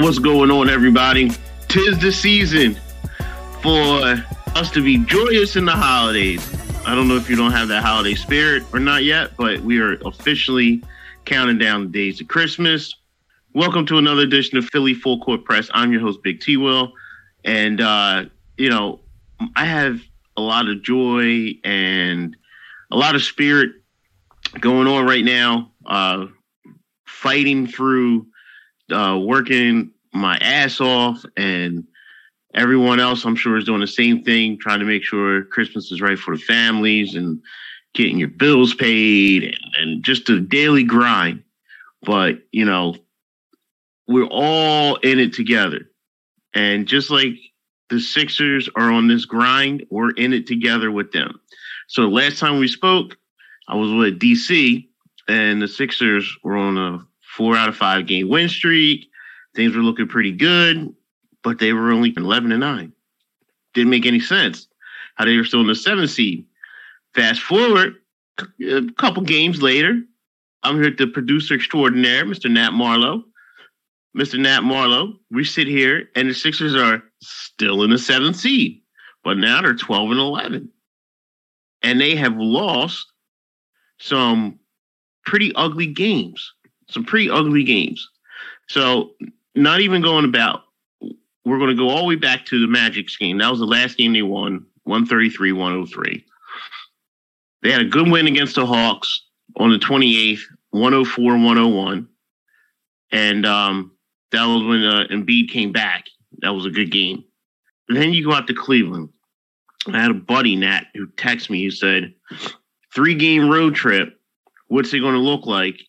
What's going on, everybody? Tis the season for us to be joyous in the holidays. I don't know if you don't have that holiday spirit or not yet, but we are officially counting down the days of Christmas. Welcome to another edition of Philly Full Court Press. I'm your host, Big T Will. And, uh, you know, I have a lot of joy and a lot of spirit going on right now, uh, fighting through, uh, working my ass off, and everyone else, I'm sure, is doing the same thing, trying to make sure Christmas is right for the families and getting your bills paid and, and just a daily grind. But, you know, we're all in it together. And just like the Sixers are on this grind, we're in it together with them. So last time we spoke, I was with DC, and the Sixers were on a four out of five game win streak. Things were looking pretty good, but they were only 11 and 9. Didn't make any sense how they were still in the seventh seed. Fast forward a couple games later, I'm here at the producer extraordinaire, Mr. Nat Marlowe. Mr. Nat Marlowe, we sit here and the Sixers are still in the seventh seed, but now they're 12 and 11. And they have lost some pretty ugly games, some pretty ugly games. So, not even going about, we're going to go all the way back to the Magic's game. That was the last game they won, 133 103. They had a good win against the Hawks on the 28th, 104 101. And um, that was when uh, Embiid came back. That was a good game. And then you go out to Cleveland. I had a buddy, Nat, who texted me. He said, three game road trip. What's it going to look like?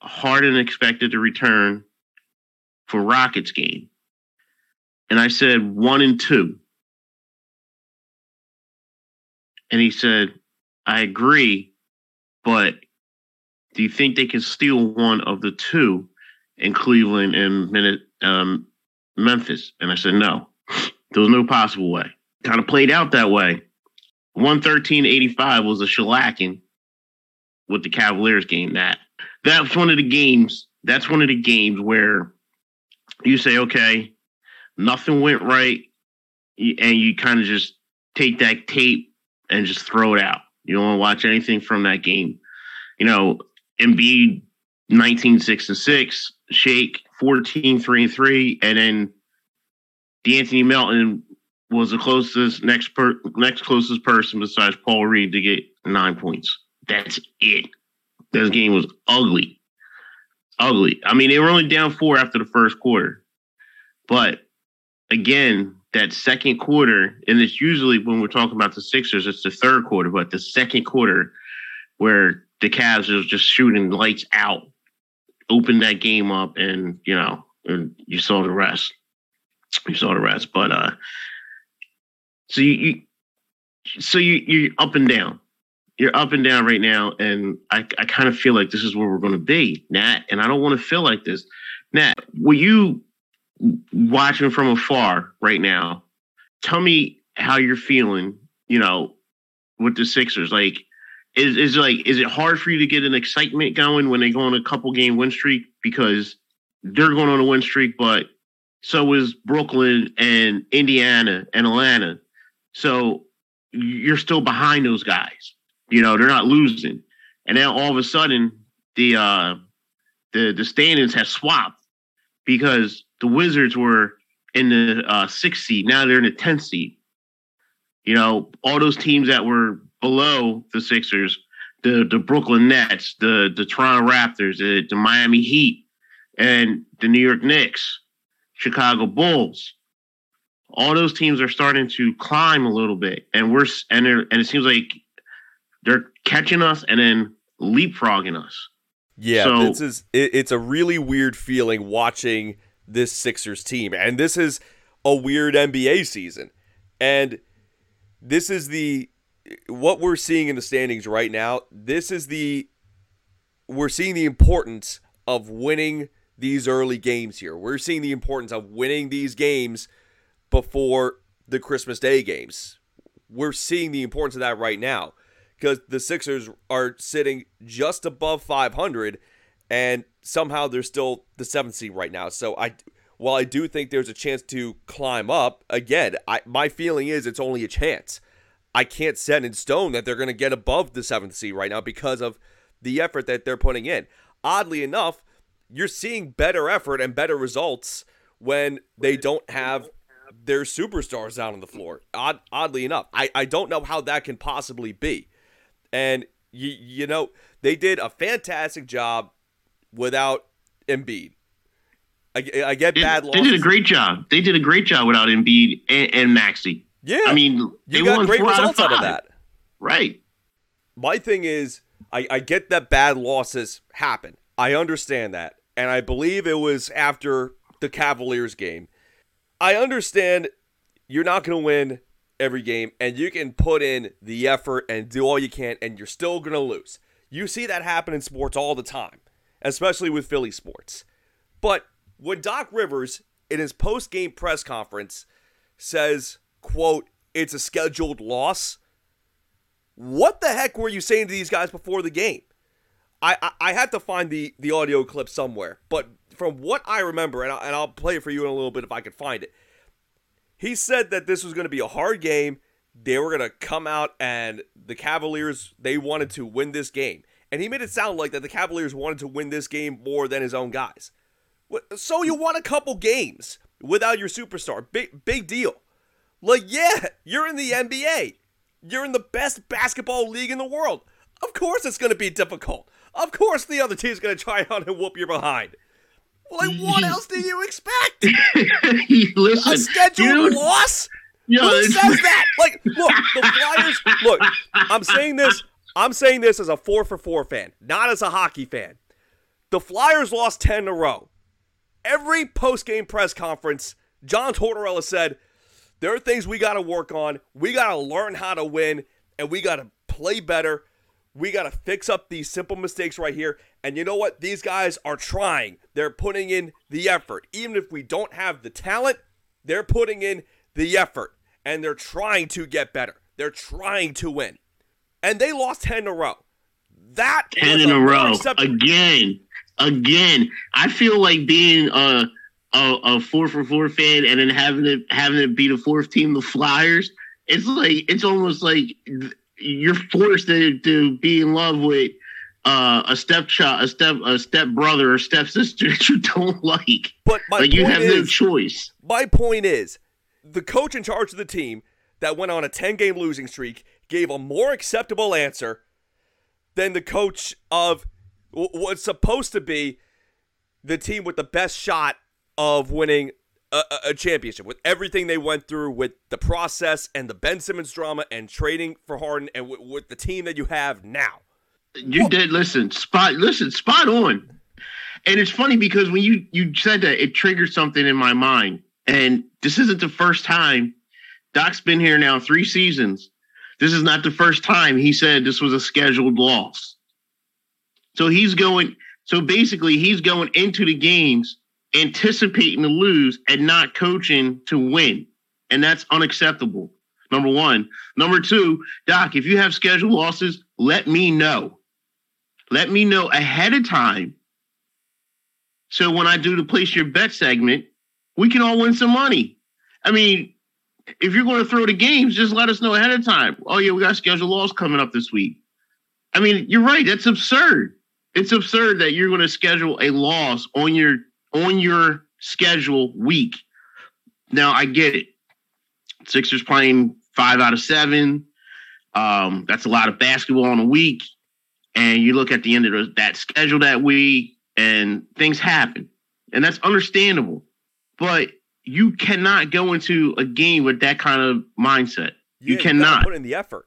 Harden expected to return for Rockets game. And I said, one and two. And he said, I agree, but do you think they can steal one of the two in Cleveland and um, Memphis? And I said, no, there was no possible way. Kind of played out that way. 113.85 was a shellacking with the Cavaliers game. That that's one of the games. That's one of the games where you say, okay, nothing went right, and you kind of just take that tape and just throw it out. You don't want to watch anything from that game. You know, Embiid 19 6 and 6, Shake 14 3 and 3, and then De'Anthony Melton was the closest next per, next closest person besides Paul Reed to get nine points. That's it. This game was ugly. Ugly. I mean, they were only down four after the first quarter. But again, that second quarter, and it's usually when we're talking about the Sixers, it's the third quarter, but the second quarter where the Cavs was just shooting lights out, opened that game up, and you know, and you saw the rest. You saw the rest. But uh so you, you so you you're up and down. You're up and down right now, and I, I kind of feel like this is where we're going to be, Nat. And I don't want to feel like this, Nat. Were you watching from afar right now? Tell me how you're feeling. You know, with the Sixers, like is is like is it hard for you to get an excitement going when they go on a couple game win streak because they're going on a win streak, but so is Brooklyn and Indiana and Atlanta. So you're still behind those guys. You know, they're not losing. And then all of a sudden, the uh the the standings have swapped because the Wizards were in the uh sixth seed. Now they're in the tenth seed. You know, all those teams that were below the Sixers, the the Brooklyn Nets, the the Toronto Raptors, the, the Miami Heat, and the New York Knicks, Chicago Bulls all those teams are starting to climb a little bit, and we're and and it seems like they're catching us and then leapfrogging us. Yeah, so, this is it, it's a really weird feeling watching this Sixers team, and this is a weird NBA season, and this is the what we're seeing in the standings right now. This is the we're seeing the importance of winning these early games here. We're seeing the importance of winning these games before the Christmas Day games. We're seeing the importance of that right now because the Sixers are sitting just above 500 and somehow they're still the seventh seed right now. So I while I do think there's a chance to climb up, again, I, my feeling is it's only a chance. I can't set in stone that they're going to get above the seventh seed right now because of the effort that they're putting in. Oddly enough, you're seeing better effort and better results when they don't have their superstars out on the floor. Odd, oddly enough, I, I don't know how that can possibly be. And you, you know, they did a fantastic job without Embiid. I, I get they, bad losses. They did a great job. They did a great job without Embiid and, and Maxey. Yeah, I mean, you got great results out of, out of that. Right. My thing is, I, I get that bad losses happen. I understand that, and I believe it was after the Cavaliers game. I understand you're not going to win every game, and you can put in the effort and do all you can, and you're still going to lose. You see that happen in sports all the time, especially with Philly sports. But when Doc Rivers, in his post game press conference, says, quote, it's a scheduled loss, what the heck were you saying to these guys before the game? I, I, I had to find the, the audio clip somewhere, but from what I remember, and, I, and I'll play it for you in a little bit if I can find it, he said that this was going to be a hard game. They were going to come out, and the Cavaliers, they wanted to win this game. And he made it sound like that the Cavaliers wanted to win this game more than his own guys. So you won a couple games without your superstar. Big big deal. Like, yeah, you're in the NBA. You're in the best basketball league in the world. Of course it's going to be difficult. Of course the other team's going to try out and whoop you behind. Like, what else do you expect? Listen, a scheduled loss? Yo, Who says that? Like, look, the Flyers. Look, I'm saying this. I'm saying this as a four for four fan, not as a hockey fan. The Flyers lost ten in a row. Every post game press conference, John Tortorella said there are things we got to work on. We got to learn how to win, and we got to play better. We got to fix up these simple mistakes right here. And you know what? These guys are trying. They're putting in the effort. Even if we don't have the talent, they're putting in the effort. And they're trying to get better. They're trying to win. And they lost 10 in a row. That 10 in a, a row. Again. Again. I feel like being a a, a four for four fan and then having it having it be the fourth team, the Flyers, it's like it's almost like you're forced to, to be in love with uh, a stepchild, a step, a step brother or stepsister that you don't like. But like you have is, no choice. My point is, the coach in charge of the team that went on a ten game losing streak gave a more acceptable answer than the coach of what's supposed to be the team with the best shot of winning a, a, championship with everything they went through with the process and the Ben Simmons drama and trading for Harden and w- with the team that you have now. You did listen, spot listen, spot on. And it's funny because when you you said that, it triggered something in my mind. And this isn't the first time. Doc's been here now three seasons. This is not the first time he said this was a scheduled loss. So he's going. So basically, he's going into the games anticipating to lose and not coaching to win. And that's unacceptable. Number one. Number two, Doc, if you have schedule losses, let me know. Let me know ahead of time. So when I do the place your bet segment, we can all win some money. I mean, if you're going to throw the games, just let us know ahead of time. Oh, yeah, we got schedule loss coming up this week. I mean, you're right. That's absurd. It's absurd that you're going to schedule a loss on your on your schedule week. Now I get it. Sixers playing five out of seven. Um, that's a lot of basketball in a week. And you look at the end of that schedule that week, and things happen, and that's understandable. But you cannot go into a game with that kind of mindset. Yeah, you cannot you put in the effort.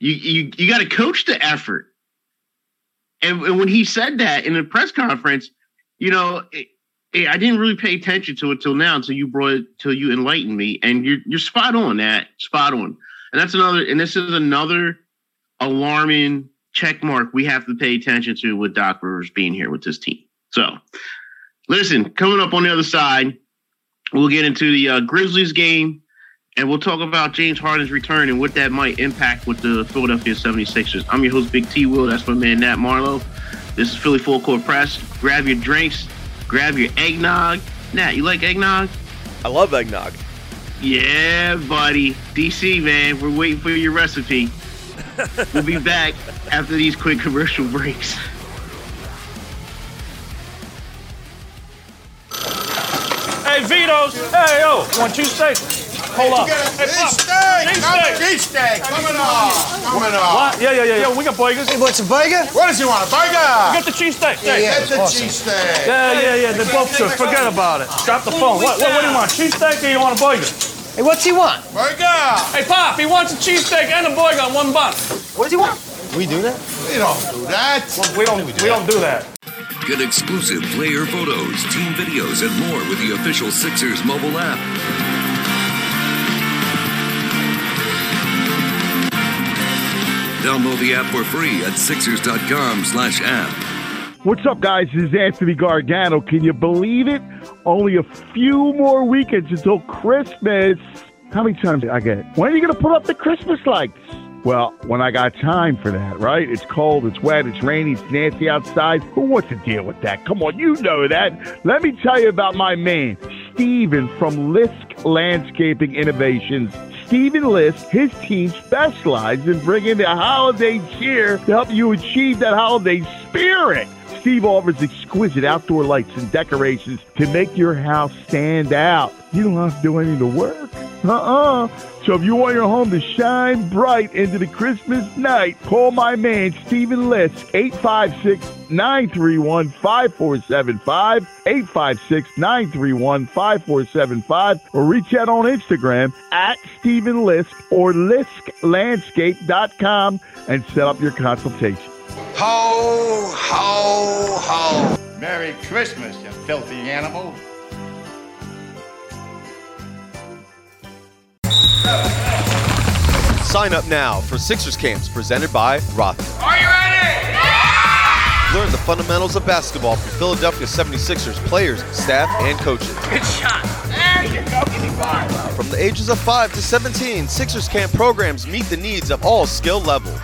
You you you got to coach the effort. And, and, when he said that in the press conference, you know, it, I didn't really pay attention to it till now, until you brought it, till you enlightened me, and you're you're spot on that, spot on. And that's another, and this is another alarming check mark we have to pay attention to with Doc Rivers being here with this team. So, listen, coming up on the other side, we'll get into the uh, Grizzlies game, and we'll talk about James Harden's return and what that might impact with the Philadelphia 76ers. I'm your host, Big T Will. That's my man, Nat Marlowe. This is Philly Full Court Press. Grab your drinks grab your eggnog, Nat, you like eggnog? I love eggnog. Yeah, buddy. DC, man, we're waiting for your recipe. we'll be back after these quick commercial breaks. Hey, Vito's. Hey, yo, want cheesesteak? Hold up. Hey, Pop. Cheesesteak. Cheesesteak. Coming on. Coming on. What? Yeah, yeah, yeah, yeah. We got burgers. Hey, what's a burger? What does he want? A burger? Get the cheesesteak. Hey. yeah. Get the Awesome. cheesesteak. Yeah, yeah, yeah. They're both good. Forget about it. Drop the phone. What, what, what do you want? Cheesesteak or you want a burger? Hey, what's he want? Burger. Hey, Pop, he wants a cheesesteak and a burger on one bun. What does he want? We do that? We don't do that. We don't, we don't do that. Get exclusive player photos, team videos, and more with the official Sixers mobile app. Download the app for free at Sixers.com slash app. What's up, guys? This is Anthony Gargano. Can you believe it? Only a few more weekends until Christmas. How many times did I get? When are you going to put up the Christmas lights? Well, when I got time for that, right? It's cold, it's wet, it's rainy, it's nasty outside. Who wants to deal with that? Come on, you know that. Let me tell you about my man, Steven from Lisk Landscaping Innovations. Stephen Lisk, his team specializes in bringing the holiday cheer to help you achieve that holiday spirit. Steve offers exquisite outdoor lights and decorations to make your house stand out. You don't have to do any of the work. Uh-uh. So if you want your home to shine bright into the Christmas night, call my man Stephen Lisk, 856-931-5475, 856-931-5475, or reach out on Instagram at Stephen Lisk or lisklandscape.com and set up your consultation. Ho, ho, ho. Merry Christmas, you filthy animal. Sign up now for Sixers camps presented by Roth. Are you ready? Learn the fundamentals of basketball from Philadelphia 76ers players, staff, and coaches. Good shot. There you go. Give me five. From the ages of 5 to 17, Sixers camp programs meet the needs of all skill levels.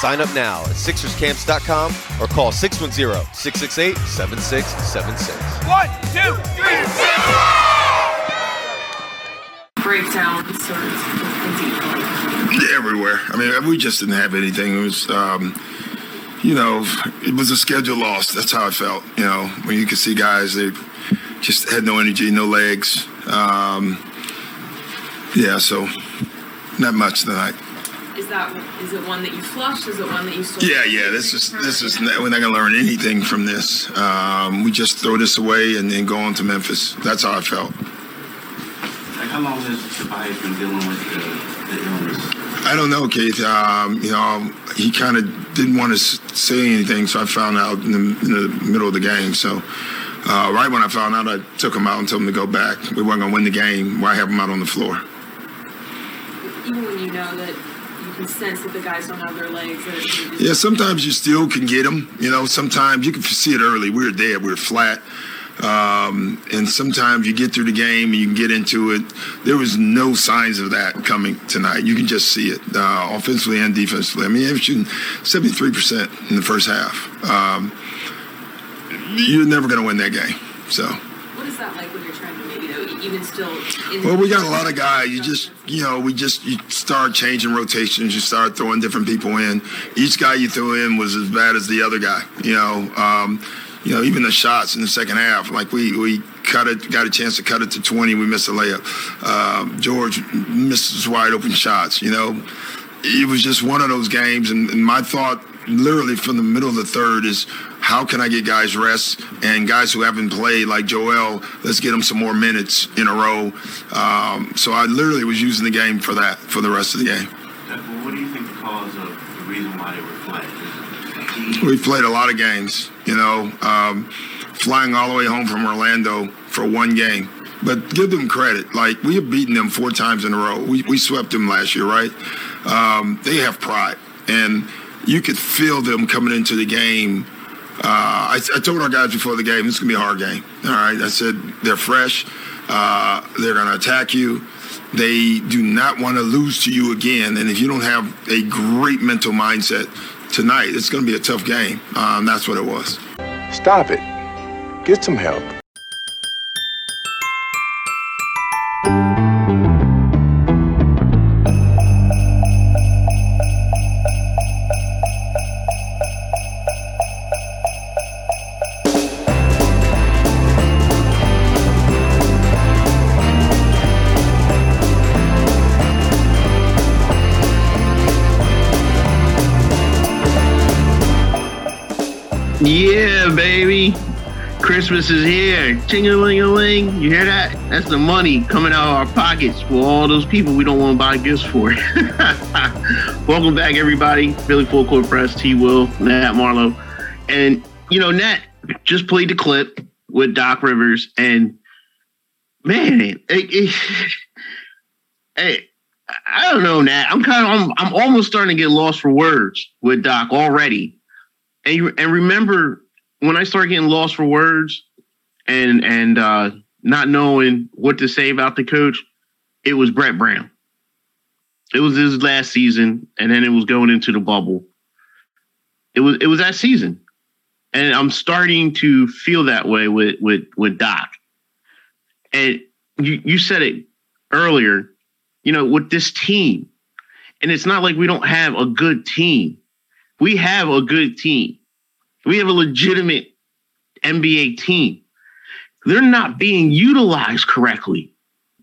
Sign up now at SixersCamps.com or call 610-668-7676. One, two, three. Breakdowns of everywhere. I mean, we just didn't have anything. It was, um, you know, it was a schedule loss. That's how I felt. You know, when you could see guys they just had no energy, no legs. Um, yeah, so not much tonight. Is that is it one that you flushed? Is it one that you? Yeah, yeah. This is this is we're not gonna learn anything from this. Um, we just throw this away and then go on to Memphis. That's how I felt. Like how long has Tobias been dealing with the, the illness? I don't know, Keith. Um, you know, he kind of didn't want to s- say anything, so I found out in the, in the middle of the game. So, uh, right when I found out, I took him out and told him to go back. We weren't going to win the game. Why have him out on the floor? Even when you know that you can sense that the guys don't have their legs. That it's gonna be- Yeah, sometimes you still can get them. You know, sometimes you can see it early. We were dead. We were flat. Um, and sometimes you get through the game and you can get into it. There was no signs of that coming tonight. You can just see it, uh, offensively and defensively. I mean, they were shooting 73% in the first half. Um, you're never going to win that game. So. What is that like when you're trying to maybe though even still? Well, we got a lot of guys. You just, you know, we just you start changing rotations. You start throwing different people in. Each guy you threw in was as bad as the other guy. You know, um, you know, even the shots in the second half. Like we we cut it, got a chance to cut it to 20. We missed a layup. Um, Georges misses wide open shots. You know, it was just one of those games. And, and my thought, literally from the middle of the third, is how can I get guys rest and guys who haven't played like Joel? Let's get them some more minutes in a row. Um, so I literally was using the game for that for the rest of the game. Well, what do you think the cause of the reason why they were flat? Is it We've played a lot of games, you know, um, flying all the way home from Orlando for one game. But give them credit. Like, we have beaten them four times in a row. We, we swept them last year, right? Um, they have pride. And you could feel them coming into the game. Uh, I, I told our guys before the game, this is going to be a hard game. All right. I said, they're fresh. Uh, they're going to attack you. They do not want to lose to you again. And if you don't have a great mental mindset tonight, it's going to be a tough game. Um, that's what it was. Stop it. Get some help. Christmas is here. Ching-a-ling-a-ling. You hear that? That's the money coming out of our pockets for all those people we don't want to buy gifts for. Welcome back, everybody. Philly Full Court Press, T. Will, Nat Marlowe. And, you know, Nat just played the clip with Doc Rivers. And, man, it, it, it, I don't know, Nat. I'm kind of, I'm, I'm almost starting to get lost for words with Doc already. And, and remember when I started getting lost for words and and uh, not knowing what to say about the coach, it was Brett Brown. It was his last season, and then it was going into the bubble. It was it was that season, and I'm starting to feel that way with with with Doc. And you you said it earlier, you know, with this team, and it's not like we don't have a good team. We have a good team we have a legitimate NBA team. They're not being utilized correctly.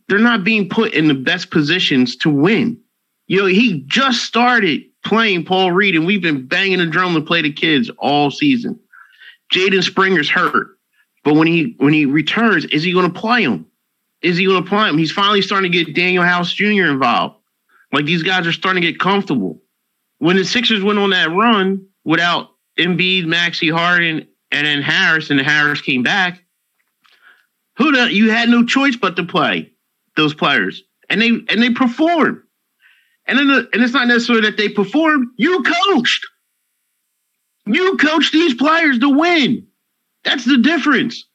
They're not being put in the best positions to win. You know, he just started playing Paul Reed, and we've been banging the drum to play the kids all season. Jaden Springer's hurt, but when he when he returns, is he going to play him? Is he going to play him? He's finally starting to get Danuel House Jr. involved. Like these guys are starting to get comfortable. When the Sixers went on that run without Embiid, Maxey Harden, and then Harris, and Harris came back. Who the, you had no choice but to play those players, and they and they perform. And then the, and it's not necessarily that they perform. You coached. You coached these players to win. That's the difference.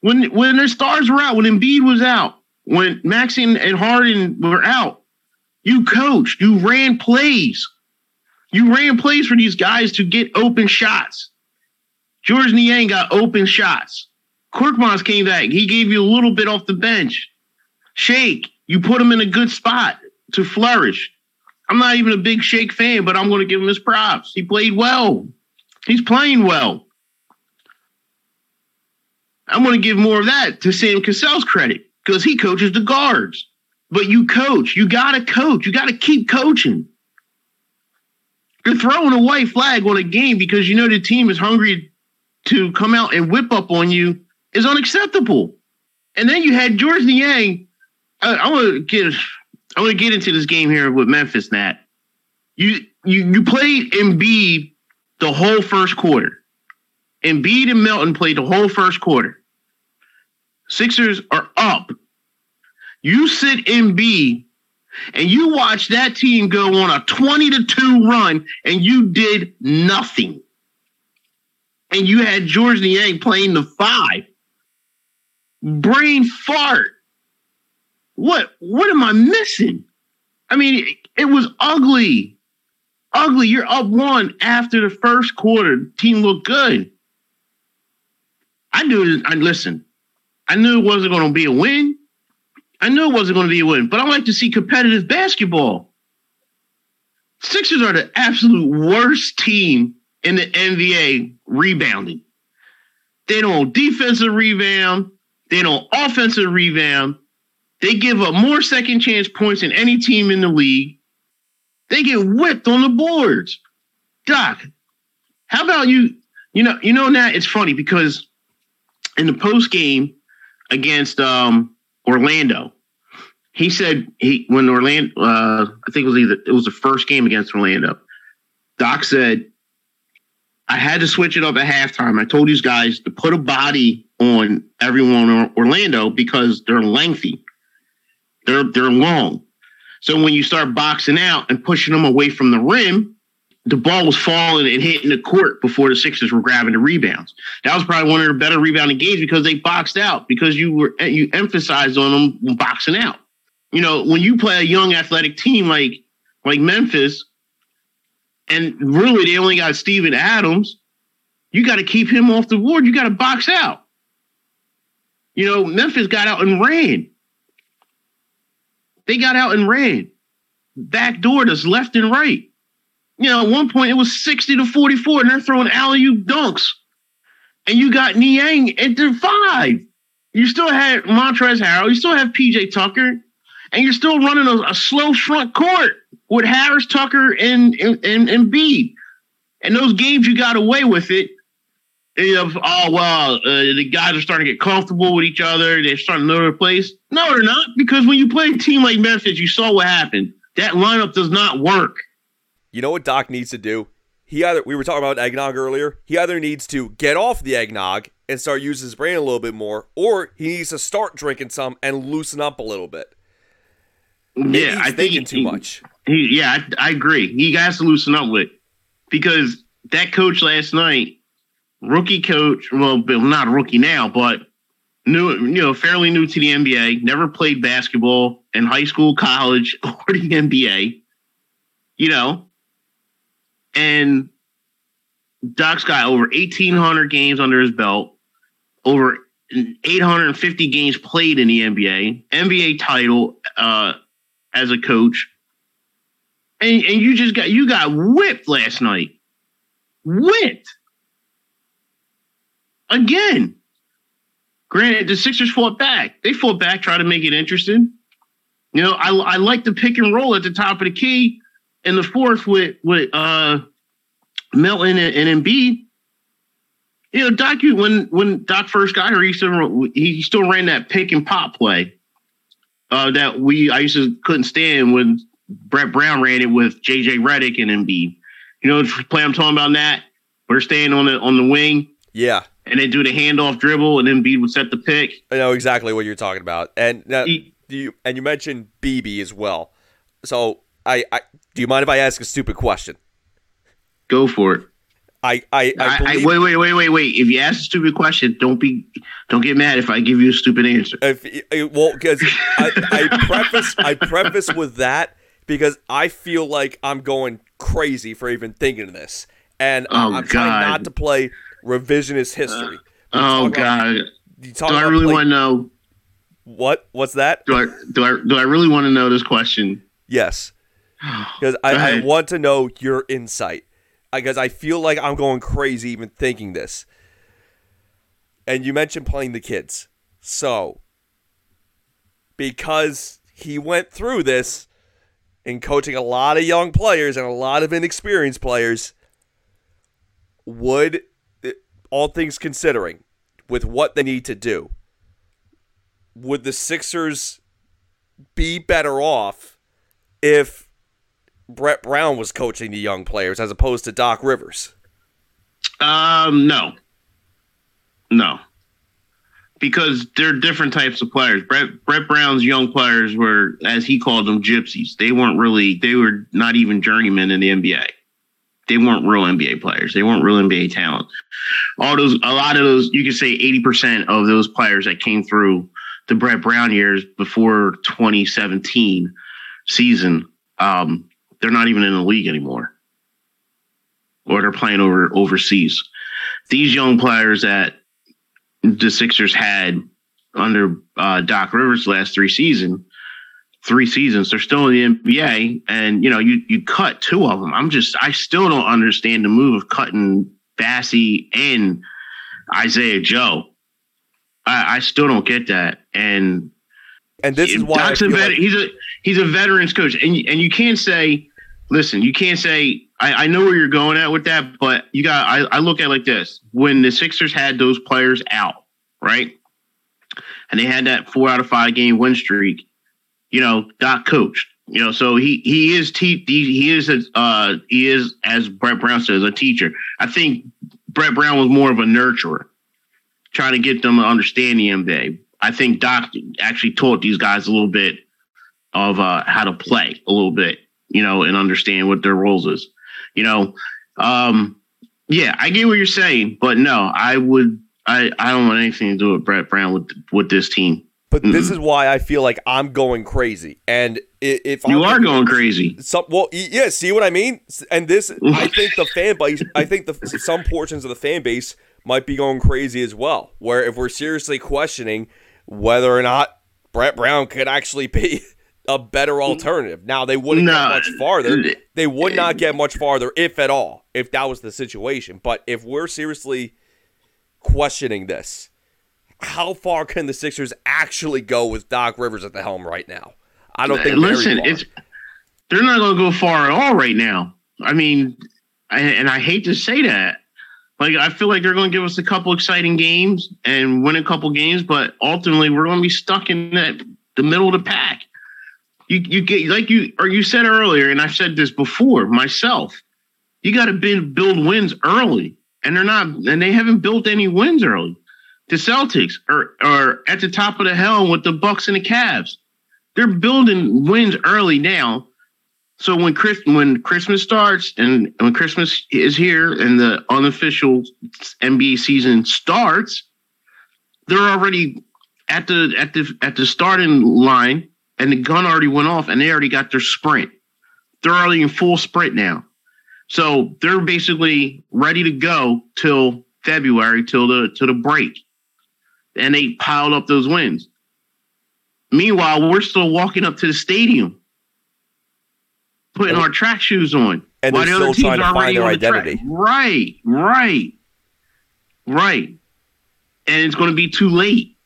When when their stars were out, when Embiid was out, when Maxey and Harden were out, you coached. You ran plays. You ran plays for these guys to get open shots. Georges Niang got open shots. Korkmaz came back. He gave you a little bit off the bench. Shake, you put him in a good spot to flourish. I'm not even a big Shake fan, but I'm going to give him his props. He played well. He's playing well. I'm going to give more of that to Sam Cassell's credit because he coaches the guards. But you coach. You got to coach. You got to keep coaching. You're throwing a white flag on a game because you know the team is hungry to come out and whip up on you is unacceptable. And then you had Georges Niang. I, I want to get I want to get into this game here with Memphis. Nat, you you you played Embiid the whole first quarter. Embiid and Melton played the whole first quarter. Sixers are up. You sit Embiid and you watch that team go on a 20 to 2 run and you did nothing. And you had Georges Niang playing the five. Brain fart. What what am I missing? I mean, it, it was ugly. Ugly. You're up one after the first quarter. Team looked good. I knew I listen. I knew it wasn't going to be a win. I knew it wasn't going to be a win, but I like to see competitive basketball. Sixers are the absolute worst team in the NBA rebounding. They don't defensive rebound. They don't offensive rebound. They give up more second chance points than any team in the league. They get whipped on the boards. Doc, how about you? You know, you know that it's funny because in the post game against um, Orlando. He said he when Orlando, uh, I think it was either it was the first game against Orlando. Doc said, "I had to switch it up at halftime. I told these guys to put a body on everyone in Orlando because they're lengthy, they're they're long. So when you start boxing out and pushing them away from the rim, the ball was falling and hitting the court before the Sixers were grabbing the rebounds. That was probably one of the better rebounding games because they boxed out because you were you emphasized on them boxing out. You know, when you play a young athletic team like like Memphis, and really they only got Steven Adams, you got to keep him off the board. You got to box out. You know, Memphis got out and ran. They got out and ran. Back door us left and right you know, at one point it was 60 to 44, and they're throwing alley oop dunks. And you got Niang at the five. You still had Montrezl Harrell, you still have PJ Tucker, and you're still running a, a slow front court with Harris, Tucker, and and, and, and Embiid. And those games you got away with it. You know, oh well, uh, the guys are starting to get comfortable with each other. They're starting to know their place. No, they're not, because when you play a team like Memphis, you saw what happened. That lineup does not work. You know what Doc needs to do? He either we were talking about eggnog earlier. He either needs to get off the eggnog and start using his brain a little bit more, or he needs to start drinking some and loosen up a little bit. Maybe yeah, he's I think thinking he- too much. He, yeah, I, I agree. He has to loosen up with because that coach last night, rookie coach, well, not rookie now, but new, you know, fairly new to the NBA, never played basketball in high school, college, or the NBA, you know, and Doc's got over 1,800 games under his belt, over 850 games played in the NBA, NBA title uh, as a coach. And and you just got you got whipped last night. Whipped again. Granted, the Sixers fought back. They fought back, tried to make it interesting. You know, I I like the pick and roll at the top of the key in the fourth with with uh Melton and, and Embiid. You know, Doc, when when Doc first got here, he still he still ran that pick and pop play uh, that we I used to couldn't stand when Brett Brown ran it with JJ Redick and Embiid. You know the play I'm talking about that? We're staying on the on the wing Yeah, and they do the handoff dribble and then Embiid would set the pick. I know exactly what you're talking about. And now, do you and you mentioned BB as well. So I, I do you mind if I ask a stupid question? Go for it. I I, I, I, I, wait, wait, wait, wait, wait. If you ask a stupid question, don't be don't get mad if I give you a stupid answer. If well, because I, I preface I preface with that because I feel like I'm going crazy for even thinking of this, and Oh, I'm trying not to play revisionist history. Oh talk about- God. You Do I really play- want to know? what? What's that? Do I do I do I really want to know this question? Yes, because I, I want to know your insight. Because I feel like I'm going crazy even thinking this. And you mentioned playing the kids, so because he went through this and coaching a lot of young players and a lot of inexperienced players, would all things considering, with what they need to do, would the Sixers be better off if Brett Brown was coaching the young players as opposed to Doc Rivers? Um, no, no, because they're different types of players. Brett Brett Brown's young players were, as he called them, gypsies. They weren't really. They were not even journeymen in the NBA. They weren't real NBA players. They weren't real NBA talent. All those, a lot of those, you could say eighty percent of those players that came through the Brett Brown years before 2017 season, um, they're not even in the league anymore or they're playing over overseas. These young players that the Sixers had under uh, Doc Rivers last three season, three seasons, they're still in the NBA, and you know you you cut two of them. I'm just I still don't understand the move of cutting Bassey and Isaiah Joe. I, I still don't get that, and and this is why Doc's a vet- like- he's a he's a veterans coach, and you- and you can't say, listen, you can't say. I, I know where you're going at with that, but you got. I, I look at it like this: when the Sixers had those players out, right, and they had that four out of five game win streak, you know, Doc coached. You know, so he he is te- he, he is a, uh he is as Brett Brown says a teacher. I think Brett Brown was more of a nurturer, trying to get them to understand the NBA. I think Doc actually taught these guys a little bit of uh, how to play a little bit, you know, and understand what their roles is. You know, um, yeah, I get what you're saying, but no, I would, I, I don't want anything to do with Brett Brown with with this team. But this mm-hmm. is why I feel like I'm going crazy. And if You I'm are going crazy. some well, yeah. See what I mean? And this, I think the fan base, I think the some portions of the fan base might be going crazy as well. Where if we're seriously questioning whether or not Brett Brown could actually be a better alternative. Now they wouldn't No. get much farther. They would not get much farther, if at all, if that was the situation. But if we're seriously questioning this, how far can the Sixers actually go with Doc Rivers at the helm right now? I don't think. Listen, it's they're not going to go far at all right now. I mean, I, and I hate to say that. Like I feel like they're going to give us a couple exciting games and win a couple games, but ultimately we're going to be stuck in that the middle of the pack. You you get like you or you said earlier, and I've said this before myself. You got to build build wins early, and they're not, and they haven't built any wins early. The Celtics are are at the top of the hill with the Bucks and the Cavs. They're building wins early now so when Chris when Christmas starts and when Christmas is here and the unofficial NBA season starts, they're already at the at the at the starting line and the gun already went off and they already got their sprint. They're already in full sprint now. So they're basically ready to go till February, till the till the break. And they piled up those wins. Meanwhile, we're still walking up to the stadium putting our track shoes on. And they're still trying to find their identity. The right, right, right. And it's going to be too late.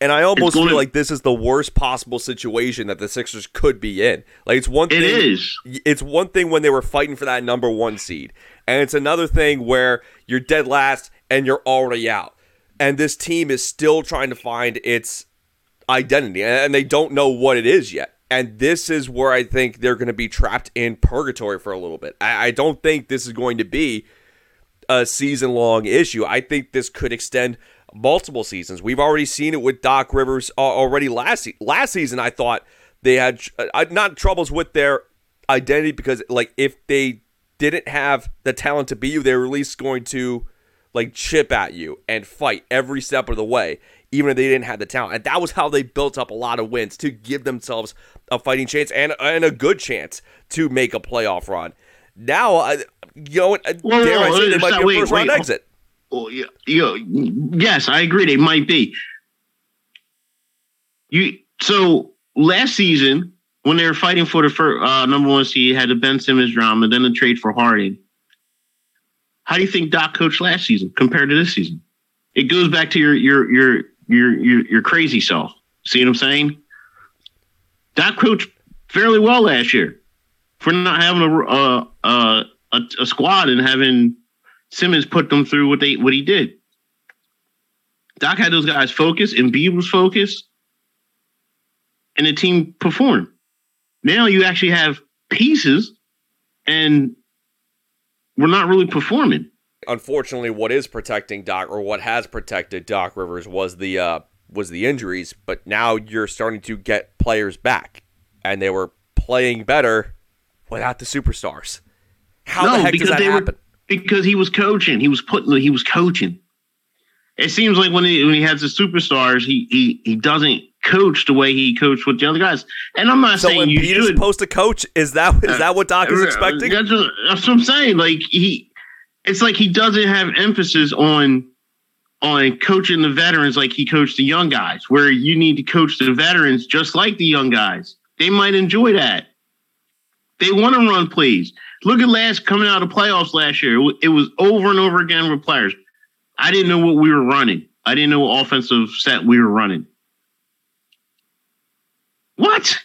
And I almost feel like this is the worst possible situation that the Sixers could be in. Like it's one It thing is. it's one thing when they were fighting for that number 1 seed. And it's another thing where you're dead last and you're already out. And this team is still trying to find its identity and they don't know what it is yet. And this is where I think they're going to be trapped in purgatory for a little bit. I, don't think this is going to be a season long issue. I think this could extend multiple seasons. We've already seen it with Doc Rivers uh, already last last season. I thought they had uh, not troubles with their identity because like if they didn't have the talent to be you, they were at least going to like chip at you and fight every step of the way, even if they didn't have the talent. And that was how they built up a lot of wins to give themselves a fighting chance and and a good chance to make a playoff run. Now, uh, you know, Whoa, dare I whoa, say they might be a wait, first round wait. exit. Oh, yeah, you yes, I agree. They might be. You so last season when they were fighting for the first, uh, number one seed, had the Ben Simmons drama, then the trade for Harden. How do you think Doc coached last season compared to this season? It goes back to your your your your your, your crazy self. See what I'm saying? Doc coached fairly well last year for not having a uh, a, a squad and having Simmons put them through what they what he did. Doc had those guys focused, and Embiid was focused, and the team performed. Now you actually have pieces, and we're not really performing. Unfortunately, what is protecting Doc or what has protected Doc Rivers was the uh, was the injuries. But now you're starting to get players back, and they were playing better without the superstars. How the heck does that happen? Were, because he was coaching. He was putting. He was coaching. It seems like when he when he has the superstars, he he he doesn't coach the way he coached with the other guys. And I'm not so saying when you Embiid is should. supposed to coach, is that is that what Doc is Uh, expecting? That's what, that's what I'm saying. Like he, it's like he doesn't have emphasis on on coaching the veterans like he coached the young guys. Where you need to coach the veterans just like the young guys. They might enjoy that. They want to run plays. Look at last coming out of playoffs last year. It was over and over again with players. I didn't know what we were running. I didn't know what offensive set we were running. What?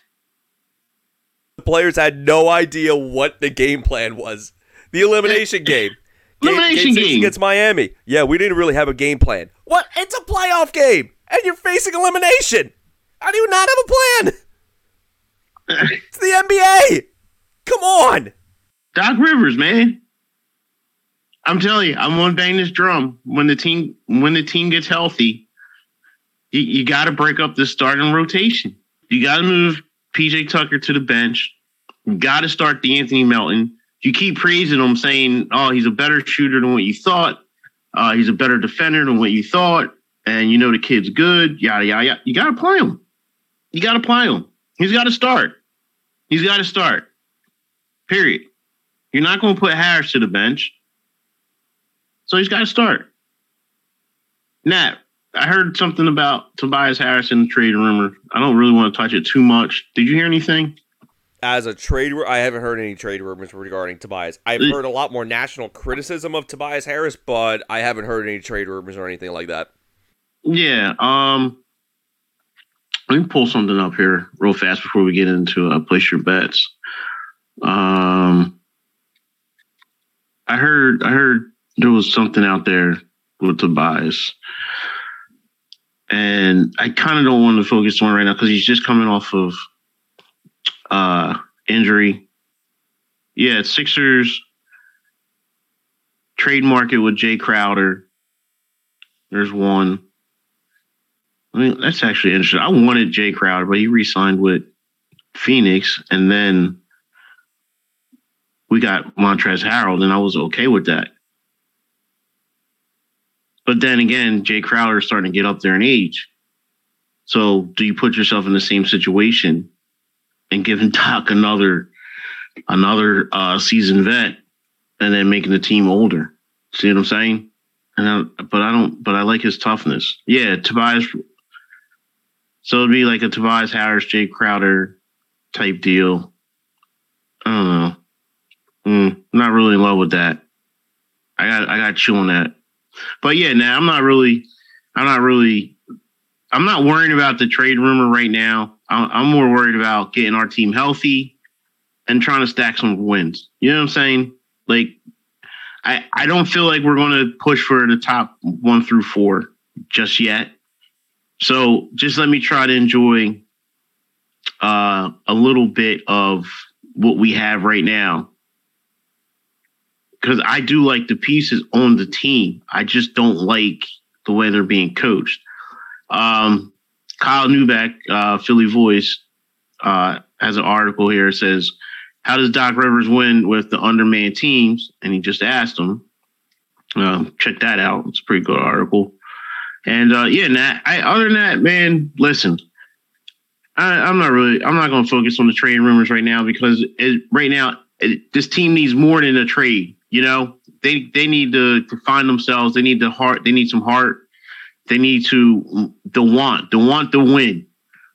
The players had no idea what the game plan was. The elimination game. Game- Elimination six game. against Miami. Yeah, we didn't really have a game plan. What? It's a playoff game, and you're facing elimination. How do you not have a plan? it's the NBA. Come on. Doc Rivers, man. I'm telling you, I'm gonna bang this drum when the team when the team gets healthy. You, you got to break up the starting rotation. You got to move PJ Tucker to the bench. You got to start De'Anthony Melton. You keep praising him, saying, "Oh, he's a better shooter than what you thought. Uh, he's a better defender than what you thought." And you know the kid's good. Yada yada. yada. You got to play him. You got to play him. He's got to start. He's got to start. Period. You're not going to put Harris to the bench. So he's got to start. Nat, I heard something about Tobias Harris in the trade rumor. I don't really want to touch it too much. Did you hear anything? As a trade, I haven't heard any trade rumors regarding Tobias. I've heard a lot more national criticism of Tobias Harris, but I haven't heard any trade rumors or anything like that. Yeah. Um. Let me pull something up here real fast before we get into uh, place your bets. Um. I heard I heard there was something out there with Tobias. And I kind of don't want to focus on right now because he's just coming off of uh injury. Yeah, Sixers trade market with Jay Crowder. There's one. I mean, that's actually interesting. I wanted Jay Crowder, but he re-signed with Phoenix, and then we got Montrezl Harrell, and I was okay with that. But then again, Jay Crowder is starting to get up there in age. So do you put yourself in the same situation and giving Doc another another uh, seasoned vet and then making the team older? See what I'm saying? And I, but I don't. But I like his toughness. Yeah, Tobias. So it'd be like a Tobias Harris, Jay Crowder type deal. I don't know. Mm, not really in love with that. I got I got to chew on that. But yeah, now I'm not really. I'm not really. I'm not worrying about the trade rumor right now. I'm, I'm more worried about getting our team healthy and trying to stack some wins. You know what I'm saying? Like I, I don't feel like we're going to push for the top one through four just yet. So just let me try to enjoy uh, a little bit of what we have right now. Because I do like the pieces on the team. I just don't like the way they're being coached. Um, Kyle Neubeck, uh, Philly Voice, uh, has an article here. It says, How does Doc Rivers win with the undermanned teams? And he just asked him. Um, check that out. It's a pretty good article. And uh, yeah, Nat, I, other than that, man, listen, I, am not really, I'm not going to focus on the trade rumors right now because it, right now, it, this team needs more than a trade. You know, they they need to, to find themselves. They need the heart. They need some heart. They need to the want, the want to win.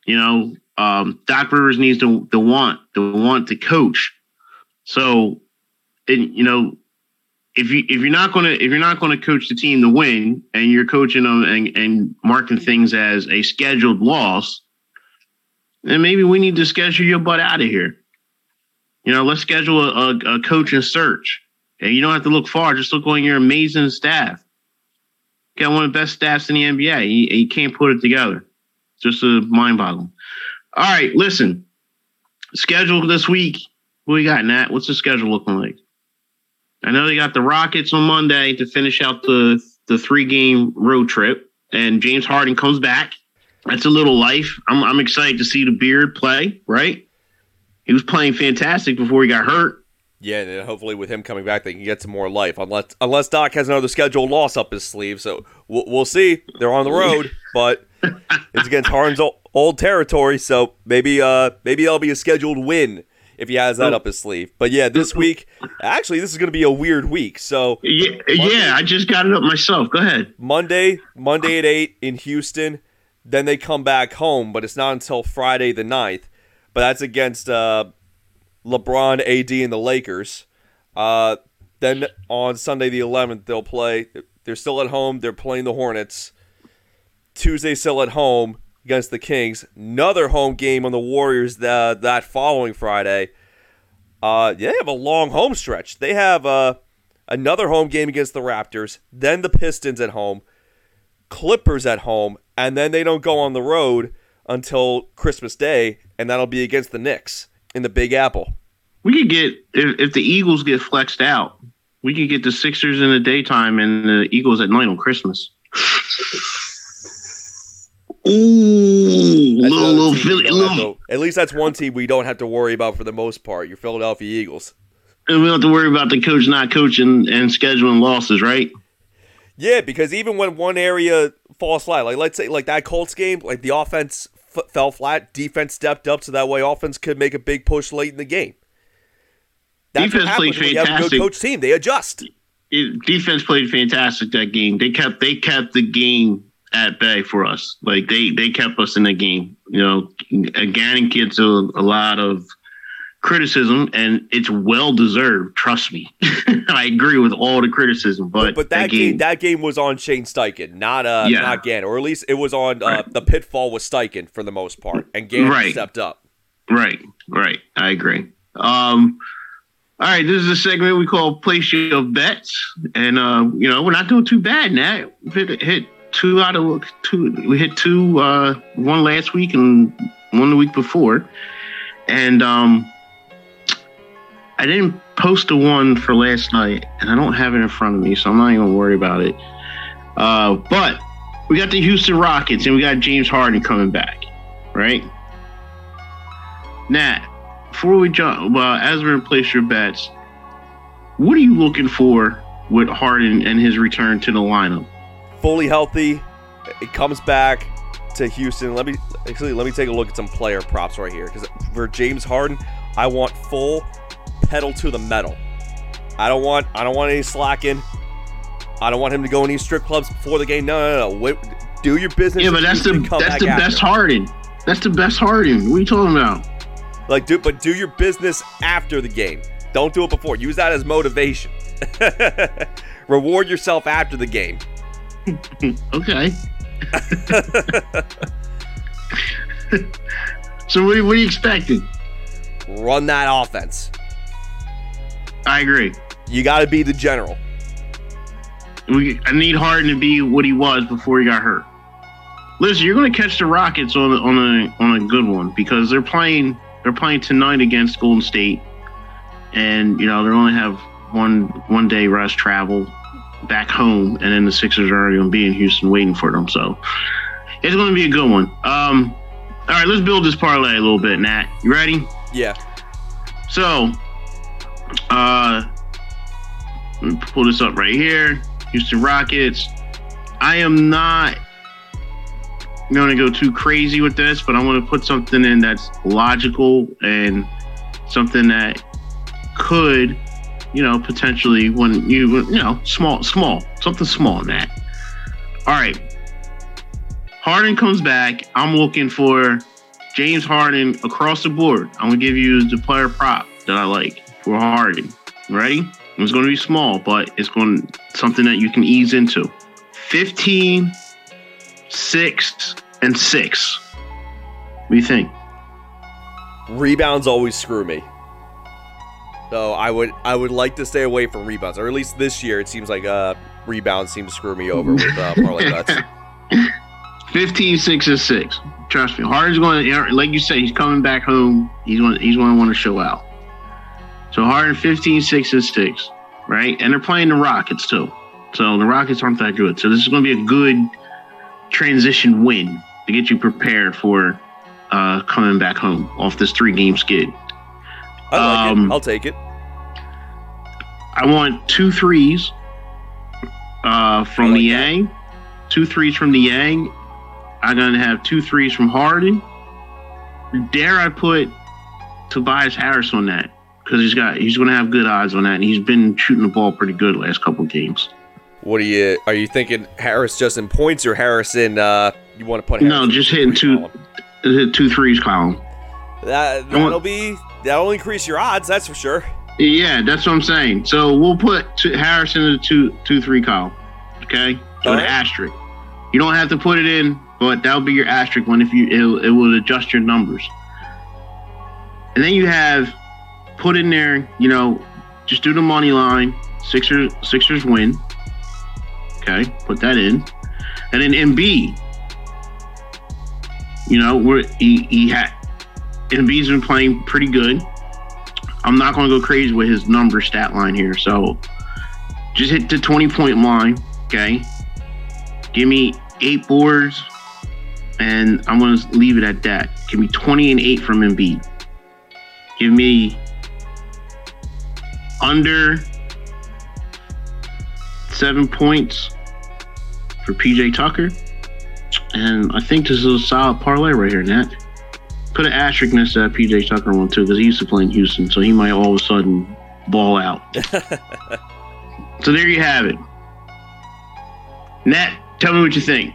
You know, um, Doc Rivers needs to the want, the want to coach. So, and you know, if you if you're not gonna if you're not gonna coach the team to win, and you're coaching them and, and marking things as a scheduled loss, then maybe we need to schedule your butt out of here. You know, let's schedule a, a, a coaching search. And you don't have to look far; just look on your amazing staff. Got one of the best staffs in the NBA. You, you can't put it together. Just a mind boggling. All right, listen. Schedule this week. What we got, Nat? What's the schedule looking like? I know they got the Rockets on Monday to finish out the the three game road trip, and James Harden comes back. That's a little life. I'm I'm excited to see the beard play. Right, he was playing fantastic before he got hurt. Yeah, and hopefully with him coming back, they can get some more life. Unless unless Doc has another scheduled loss up his sleeve, so we'll, we'll see. They're on the road, but it's against Harden's old, old territory, so maybe uh maybe that'll be a scheduled win if he has that up his sleeve. But yeah, this week, actually, this is going to be a weird week. So yeah, Monday, yeah, I just got it up myself. Go ahead. Monday, Monday at eight in Houston. Then they come back home, but it's not until Friday the 9th. But that's against uh, LeBron, AD, and the Lakers. Uh, then on Sunday the 11th, they'll play. They're still at home. They're playing the Hornets. Tuesday still at home against the Kings. Another home game on the Warriors that that following Friday. Uh, they have a long home stretch. They have uh, another home game against the Raptors, then the Pistons at home, Clippers at home, and then they don't go on the road until Christmas Day, and that'll be against the Knicks in the Big Apple. We could get if, if the Eagles get flexed out, we could get the Sixers in the daytime and the Eagles at night on Christmas. Ooh, little, little Philly. Little. At least that's one team we don't have to worry about for the most part. Your Philadelphia Eagles. And we don't have to worry about the coach not coaching and scheduling losses, right? Yeah, because even when one area falls flat, like let's say like that Colts game, like the offense f- fell flat, defense stepped up, so that way offense could make a big push late in the game. That's defense played fantastic. you have a good coach team. They adjust. It, defense played fantastic that game. They kept they kept the game at bay for us. Like they they kept us in the game. You know, Gannon gets a, a lot of criticism, and it's well deserved. Trust me, I agree with all the criticism. But but, that, that game, game, that game was on Shane Steichen, not uh yeah. not Gannon, or at least it was on uh, right. the pitfall was Steichen for the most part, and Gannon right. stepped up. Right, right. I agree. Um, All right, this is a segment we call Place Your Bets. And, uh, you know, we're not doing too bad now. We hit, hit two out of two. We hit two, uh, one last week and one the week before. And um, I didn't post the one for last night, and I don't have it in front of me, so I'm not even worry about it. Uh, but we got the Houston Rockets, and we got James Harden coming back, right? Nat, before we jump, well, as we're in place your bets, what are you looking for with Harden and his return to the lineup? Fully healthy, it comes back to Houston. Let me actually let me take a look at some player props right here because for James Harden, I want full pedal to the metal. I don't want I don't want any slacking. I don't want him to go in these strip clubs before the game. No, no, no. Wait, do your business. Yeah, but that's the that's the best Harden. That's the best Harden. What are you talking about? Like, do but do your business after the game. Don't do it before. Use that as motivation. Reward yourself after the game. okay. so what, what are you expecting? Run that offense. I agree. You got to be the general. We, I need Harden to be what he was before he got hurt. Listen, you're going to catch the Rockets on on a on a good one because they're playing they're playing tonight against Golden State, and you know they only have one one day rest travel back home, and then the Sixers are already going to be in Houston waiting for them. So it's going to be a good one. Um, all right, let's build this parlay a little bit, Nat. You ready? Yeah. So, uh, let me pull this up right here. Houston Rockets. I am not going to go too crazy with this, but I want to put something in that's logical and something that could, you know, potentially when you, you know, small, small, something small in that. All right. Harden comes back. I'm looking for James Harden across the board. I'm going to give you the player prop that I like for Harden. Ready? It's going to be small, but it's going something that you can ease into. 15, 6, and 6. What do you think? Rebounds always screw me. So I would I would like to stay away from rebounds, or at least this year it seems like uh rebounds seem to screw me over with uh, parlay bets. 15, 6, and 6. Trust me. Harden's going to, like you said, he's coming back home. He's going, he's going to want to show out. So Harden 15, 6, and 6, right? And they're playing the Rockets too. So the Rockets aren't that good. So this is going to be a good transition win to get you prepared for uh, coming back home off this three game skid. I like Um, it. I'll take it. I want two threes uh, from the Niang, two threes from the Niang. I'm going to have two threes from Harden. Dare I put Tobias Harris on that? Because he's got he's going to have good odds on that, and he's been shooting the ball pretty good last couple games. What are you are you thinking Harris just in points or Harris in uh you want to put Harris No, just hitting two, hit two threes column. That that'll be that'll increase your odds, that's for sure. Yeah, that's what I'm saying. So we'll put two, Harris in the two two three column. Okay, so right. asterisk. You don't have to put it in, but that'll be your asterisk one if you it, it will adjust your numbers. And then you have put in there, you know, just do the money line. Sixers Sixers win. Okay, put that in, and then Embiid. You know, we're he he had Embiid's been playing pretty good. I'm not going to go crazy with his number stat line here. So just hit the 20 point line. Okay. Give me eight boards, and I'm going to leave it at that. Give me 20 and eight from Embiid. Give me under seven points for PJ Tucker. And I think this is a solid parlay right here, Nat. Put an asterisk next to that PJ Tucker one too, because he used to play in Houston, so he might all of a sudden ball out. so there you have it. Nat, tell me what you think.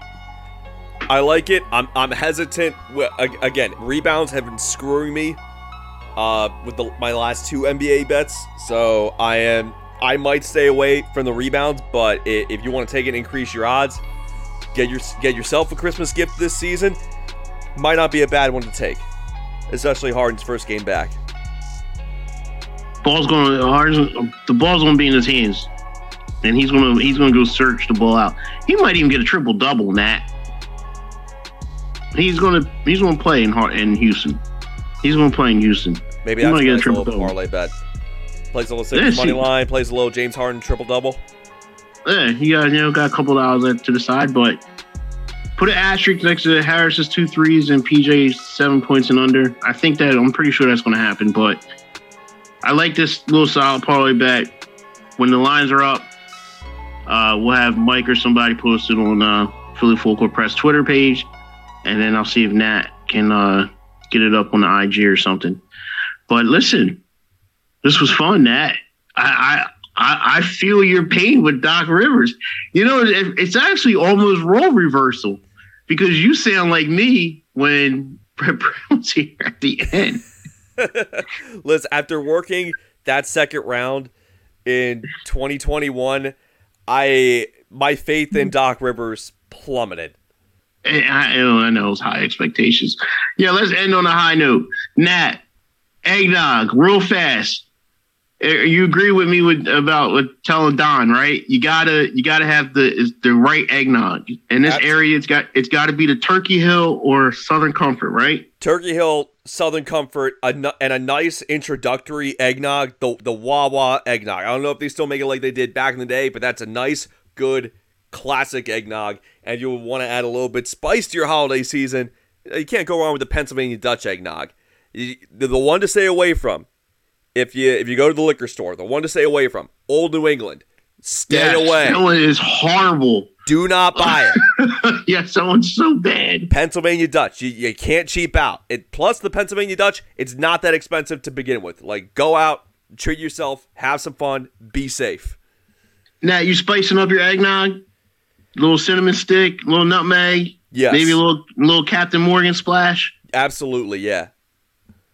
I like it. I'm I'm hesitant. Again, rebounds have been screwing me uh, with the, my last two NBA bets. So I am I might stay away from the rebounds, but i- if you want to take it, increase your odds. Get your get yourself a Christmas gift this season. Might not be a bad one to take, especially Harden's first game back. Ball's going to the ball's going to be in his hands, and he's going to he's going to go search the ball out. He might even get a triple double, Nat. He's going to he's going to play in in Houston. He's going to play in Houston. Maybe he that's get a little double. parlay bet. Plays a little Yeah, Sixers money line, plays a little James Harden triple double. Yeah, you got you know got a couple dollars to the side, but put an asterisk next to Harris's two threes and PJ's seven points and under. I think that I'm pretty sure that's going to happen, but I like this little solid parlay bet. When the lines are up, uh, we'll have Mike or somebody post it on uh, Philly Full Court Press Twitter page, and then I'll see if Nat can uh, get it up on the IG or something. But listen, this was fun, Nat. I, I I, I feel your pain with Doc Rivers. You know, it, it's actually almost role reversal because you sound like me when Brett Brown's here at the end. Liz, after working that second round in 2021, I my faith in Doc Rivers plummeted. And I, know, I know it's high expectations. Yeah, let's end on a high note. Nat, eggnog, real fast. Uh, You agree with me with about with telling Don, right? You gotta you gotta have the the right eggnog in this area. It's got it's got to be the Turkey Hill or Southern Comfort, right? Turkey Hill, Southern Comfort, a, and a nice introductory eggnog, the the Wawa eggnog. I don't know if they still make it like they did back in the day, but that's a nice, good, classic eggnog. And you'll want to add a little bit spice to your holiday season. You can't go wrong with the Pennsylvania Dutch eggnog. The one to stay away from, if you if you go to the liquor store, the one to stay away from, Old New England. Stay Yes, away. One is horrible. Do not buy it. yeah, someone's so bad. Pennsylvania Dutch, you, you can't cheap out. It plus the Pennsylvania Dutch, it's not that expensive to begin with. Like go out, treat yourself, have some fun, be safe. Now you spicing up your eggnog, little cinnamon stick, little nutmeg, yeah, maybe a little little Captain Morgan splash, Absolutely, yeah.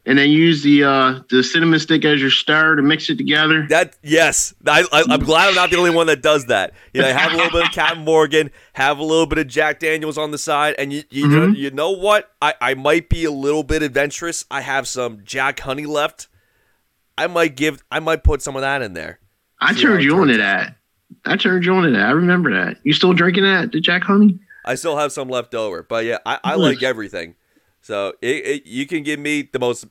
And then use the uh the cinnamon stick as your stir to mix it together. That yes, I, I, I'm glad I'm not the only one that does that. You know, have a little bit of Captain Morgan, have a little bit of Jack Daniels on the side, and you you know Mhm. you know what? I I might be a little bit adventurous. I have some Jack Honey left. I might give I might put some of that in there. I See turned you on to that. I turned you on to that. I remember that. You still drinking that, the Jack Honey? I still have some left over, but yeah, I, I like everything. So it, it, you can give me the most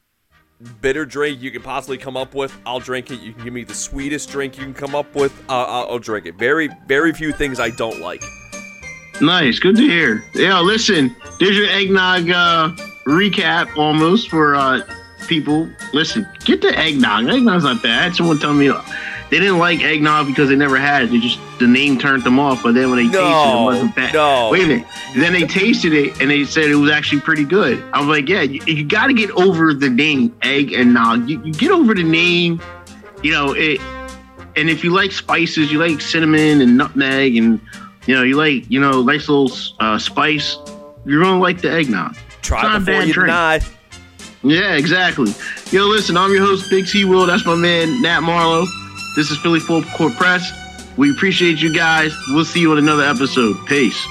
bitter drink you can possibly come up with. I'll drink it. You can give me the sweetest drink you can come up with. Uh, I'll, I'll drink it. Very, very few things I don't like. Nice, good to hear. Yeah, listen, there's your eggnog uh, recap almost for uh, people. Listen, get the eggnog. Eggnog's not bad. Someone told me they didn't like eggnog because they never had it. They just the name turned them off. But then when they tasted it, it wasn't bad. no. Wait a minute. Then they tasted it and they said it was actually pretty good. I was like, yeah, you, you got to get over the name egg and nog. You, you get over the name. You know it. And if you like spices, you like cinnamon and nutmeg, and you know you like you know nice little uh, spice. You're gonna like the eggnog. Try It's not before you drink. deny. Yeah, exactly. Yo, listen, I'm your host, Big T Will. That's my man, Nat Marlowe. This is Philly Full Court Press. We appreciate you guys. We'll see you on another episode. Peace.